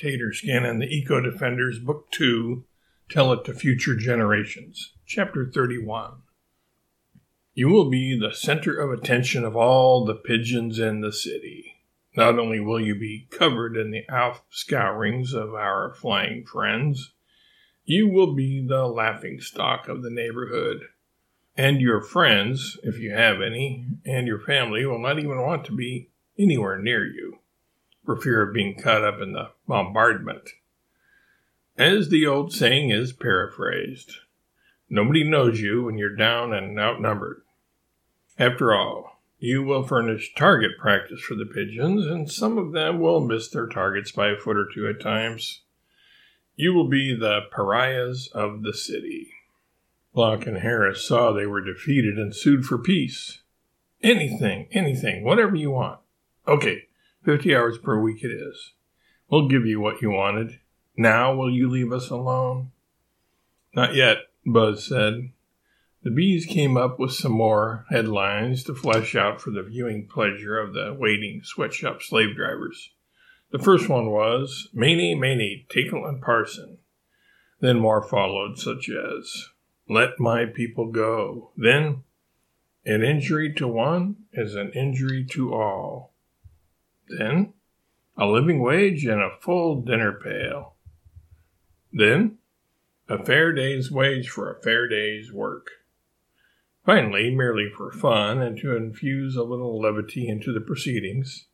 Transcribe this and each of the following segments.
Taterskin and the Eco Defenders, Book 2, Tell It to Future Generations, Chapter 31. You will be the center of attention of all the pigeons in the city. Not only will you be covered in the alf scourings of our flying friends, you will be the laughing stock of the neighborhood. And your friends, if you have any, and your family will not even want to be anywhere near you for fear of being caught up in the bombardment. As the old saying is paraphrased, nobody knows you when you're down and outnumbered. After all, you will furnish target practice for the pigeons, and some of them will miss their targets by a foot or two at times. You will be the pariahs of the city. Block and Harris saw they were defeated and sued for peace. Anything, anything, whatever you want. Okay, 50 hours per week it is. We'll give you what you wanted. Now will you leave us alone? Not yet, Buzz said. The bees came up with some more headlines to flesh out for the viewing pleasure of the waiting sweatshop slave drivers. The first one was Mene, Mene, Tekel and Parsin. Then more followed, such as Let my people go. Then An injury to one is an injury to all. Then a living wage and a full dinner pail. Then a fair day's wage for a fair day's work. Finally, merely for fun and to infuse a little levity into the proceedings,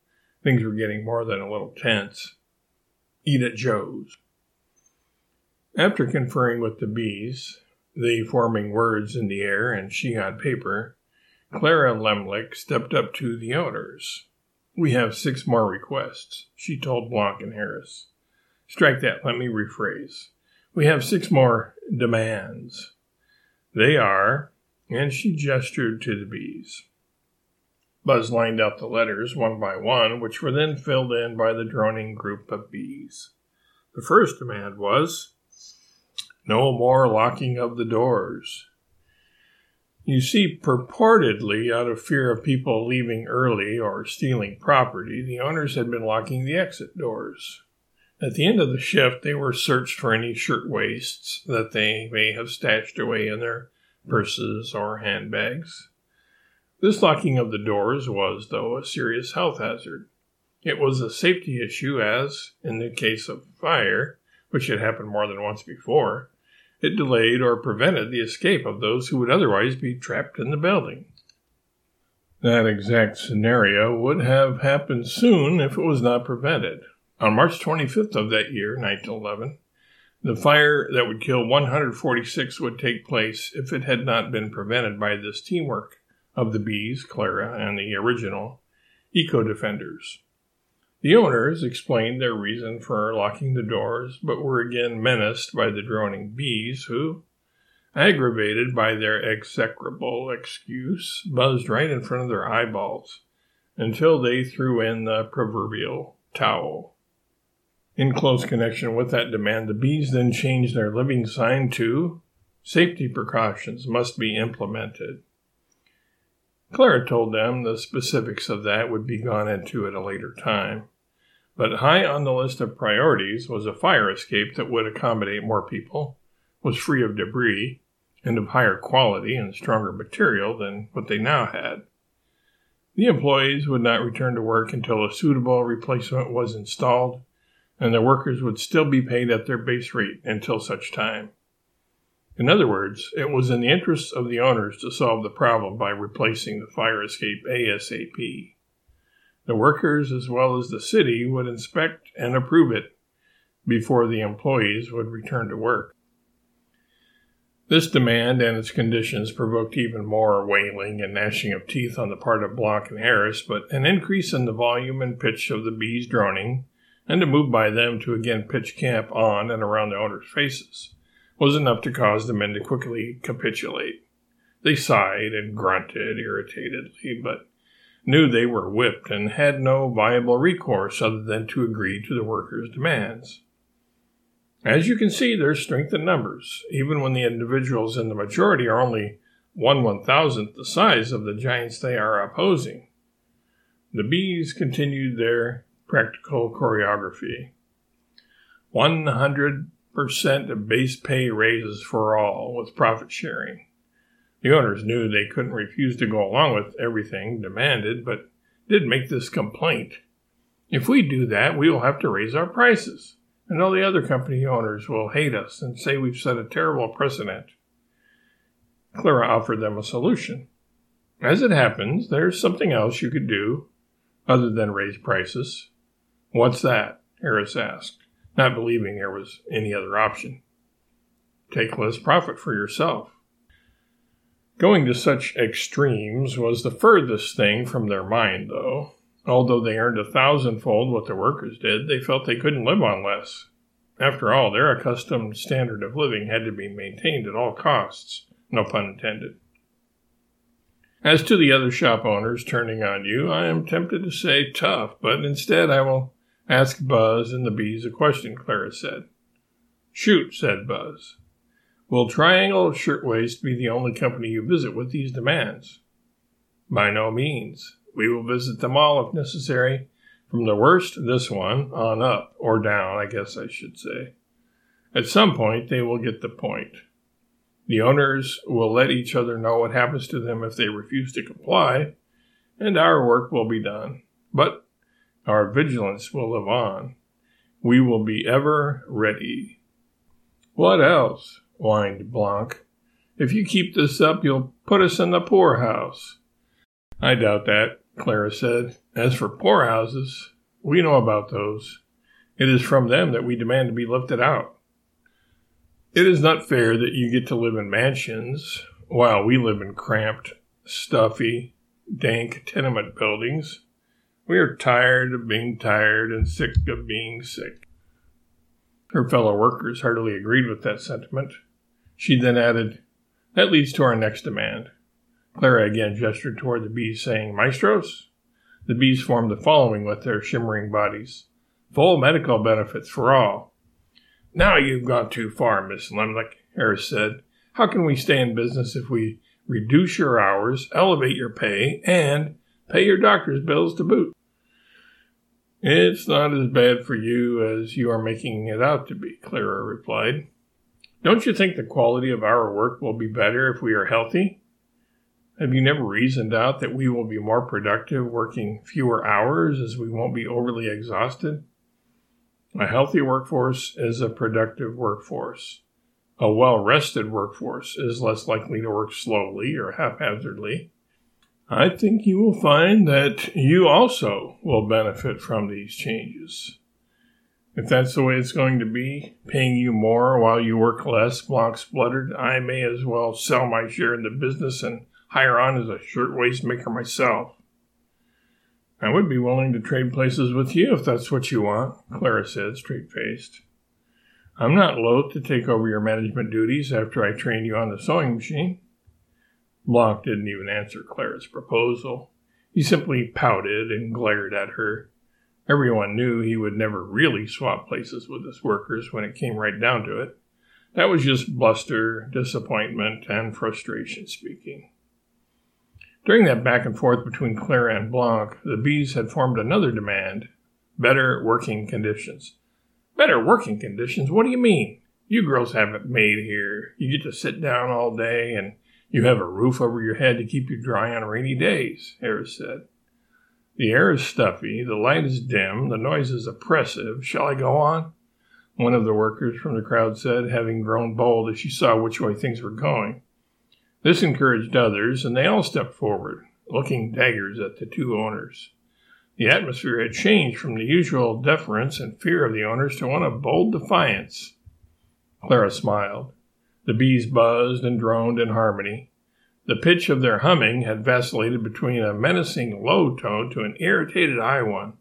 things were getting more than a little tense. Eat at Joe's. After conferring with the bees, they forming words in the air and she on paper, Clara Lemlich stepped up to the owners. We have six more requests, she told Blanc and Harris. Strike that, let me rephrase. We have six more demands. They are, and she gestured to the bees. Buzz lined out the letters one by one, which were then filled in by the droning group of bees. The first demand was no more locking of the doors. You see, purportedly out of fear of people leaving early or stealing property, the owners had been locking the exit doors. At the end of the shift, they were searched for any shirtwaists that they may have stashed away in their purses or handbags. This locking of the doors was, though, a serious health hazard. It was a safety issue, as, in the case of fire, which had happened more than once before, it delayed or prevented the escape of those who would otherwise be trapped in the building. That exact scenario would have happened soon if it was not prevented. On March 25th of that year, 1911, the fire that would kill 146 would take place if it had not been prevented by this teamwork of the bees, Clara, and the original eco defenders. The owners explained their reason for locking the doors, but were again menaced by the droning bees, who, aggravated by their execrable excuse, buzzed right in front of their eyeballs until they threw in the proverbial towel. In close connection with that demand, the bees then changed their living sign to Safety precautions must be implemented. Clara told them the specifics of that would be gone into at a later time. But high on the list of priorities was a fire escape that would accommodate more people, was free of debris, and of higher quality and stronger material than what they now had. The employees would not return to work until a suitable replacement was installed, and the workers would still be paid at their base rate until such time. In other words, it was in the interests of the owners to solve the problem by replacing the fire escape ASAP. The workers, as well as the city, would inspect and approve it before the employees would return to work. This demand and its conditions provoked even more wailing and gnashing of teeth on the part of Block and Harris, but an increase in the volume and pitch of the bees' droning, and a move by them to again pitch camp on and around the owners' faces, was enough to cause the men to quickly capitulate. They sighed and grunted irritatedly, but knew they were whipped and had no viable recourse other than to agree to the workers' demands. As you can see, there's strength in numbers, even when the individuals in the majority are only one one thousandth the size of the giants they are opposing. The bees continued their practical choreography. 100% of base pay raises for all with profit sharing. The owners knew they couldn't refuse to go along with everything demanded, but did make this complaint. If we do that, we will have to raise our prices, and all the other company owners will hate us and say we've set a terrible precedent. Clara offered them a solution. As it happens, there's something else you could do other than raise prices. What's that? Harris asked, not believing there was any other option. Take less profit for yourself. Going to such extremes was the furthest thing from their mind, though. Although they earned a thousandfold what the workers did, they felt they couldn't live on less. After all, their accustomed standard of living had to be maintained at all costs, no pun intended. As to the other shop owners turning on you, I am tempted to say tough, but instead I will ask Buzz and the bees a question, Clara said. Shoot, said Buzz. Will Triangle Shirtwaist be the only company you visit with these demands? By no means. We will visit them all if necessary, from the worst, this one, on up, or down, I guess I should say. At some point, they will get the point. The owners will let each other know what happens to them if they refuse to comply, and our work will be done. But our vigilance will live on. We will be ever ready. What else? whined Blanc. If you keep this up, you'll put us in the poorhouse. I doubt that, Clara said. As for poorhouses, we know about those. It is from them that we demand to be lifted out. It is not fair that you get to live in mansions while we live in cramped, stuffy, dank tenement buildings. We are tired of being tired and sick of being sick. Her fellow workers heartily agreed with that sentiment. She then added, That leads to our next demand. Clara again gestured toward the bees, saying, Maestros? The bees formed the following with their shimmering bodies Full medical benefits for all. Now you've gone too far, Miss Lemlich, Harris said. How can we stay in business if we reduce your hours, elevate your pay, and pay your doctor's bills to boot? It's not as bad for you as you are making it out to be, Clara replied. Don't you think the quality of our work will be better if we are healthy? Have you never reasoned out that we will be more productive working fewer hours as we won't be overly exhausted? A healthy workforce is a productive workforce. A well rested workforce is less likely to work slowly or haphazardly. I think you will find that you also will benefit from these changes. If that's the way it's going to be, paying you more while you work less, Blanc spluttered, I may as well sell my share in the business and hire on as a shirtwaist maker myself. I would be willing to trade places with you if that's what you want, Clara said, straight faced. I'm not loath to take over your management duties after I train you on the sewing machine. Blanc didn't even answer Clara's proposal. He simply pouted and glared at her. Everyone knew he would never really swap places with his workers when it came right down to it. That was just bluster, disappointment, and frustration speaking. During that back and forth between Clara and Blanc, the bees had formed another demand better working conditions. Better working conditions? What do you mean? You girls have it made here. You get to sit down all day and you have a roof over your head to keep you dry on rainy days, Harris said. The air is stuffy, the light is dim, the noise is oppressive. Shall I go on? One of the workers from the crowd said, having grown bold as she saw which way things were going. This encouraged others, and they all stepped forward, looking daggers at the two owners. The atmosphere had changed from the usual deference and fear of the owners to one of bold defiance. Clara smiled. The bees buzzed and droned in harmony. The pitch of their humming had vacillated between a menacing low tone to an irritated high one,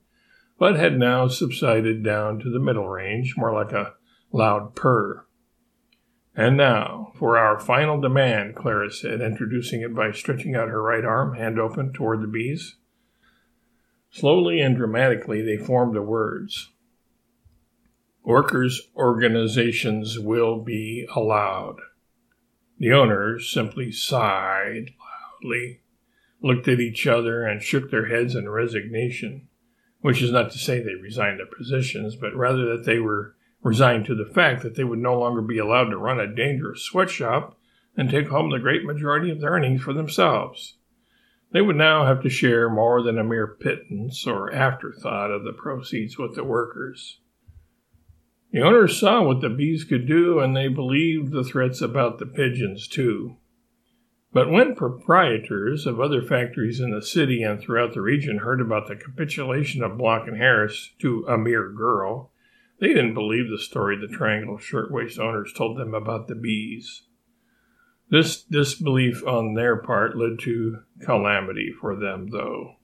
but had now subsided down to the middle range, more like a loud purr. And now, for our final demand, Clara said, introducing it by stretching out her right arm, hand open, toward the bees. Slowly and dramatically, they formed the words Workers' organizations will be allowed. The owners simply sighed loudly, looked at each other, and shook their heads in resignation, which is not to say they resigned their positions, but rather that they were resigned to the fact that they would no longer be allowed to run a dangerous sweatshop and take home the great majority of their earnings for themselves. They would now have to share more than a mere pittance or afterthought of the proceeds with the workers. The owners saw what the bees could do, and they believed the threats about the pigeons, too. But when proprietors of other factories in the city and throughout the region heard about the capitulation of Block and Harris to a mere girl, they didn't believe the story the Triangle Shirtwaist owners told them about the bees. This disbelief on their part led to calamity for them, though.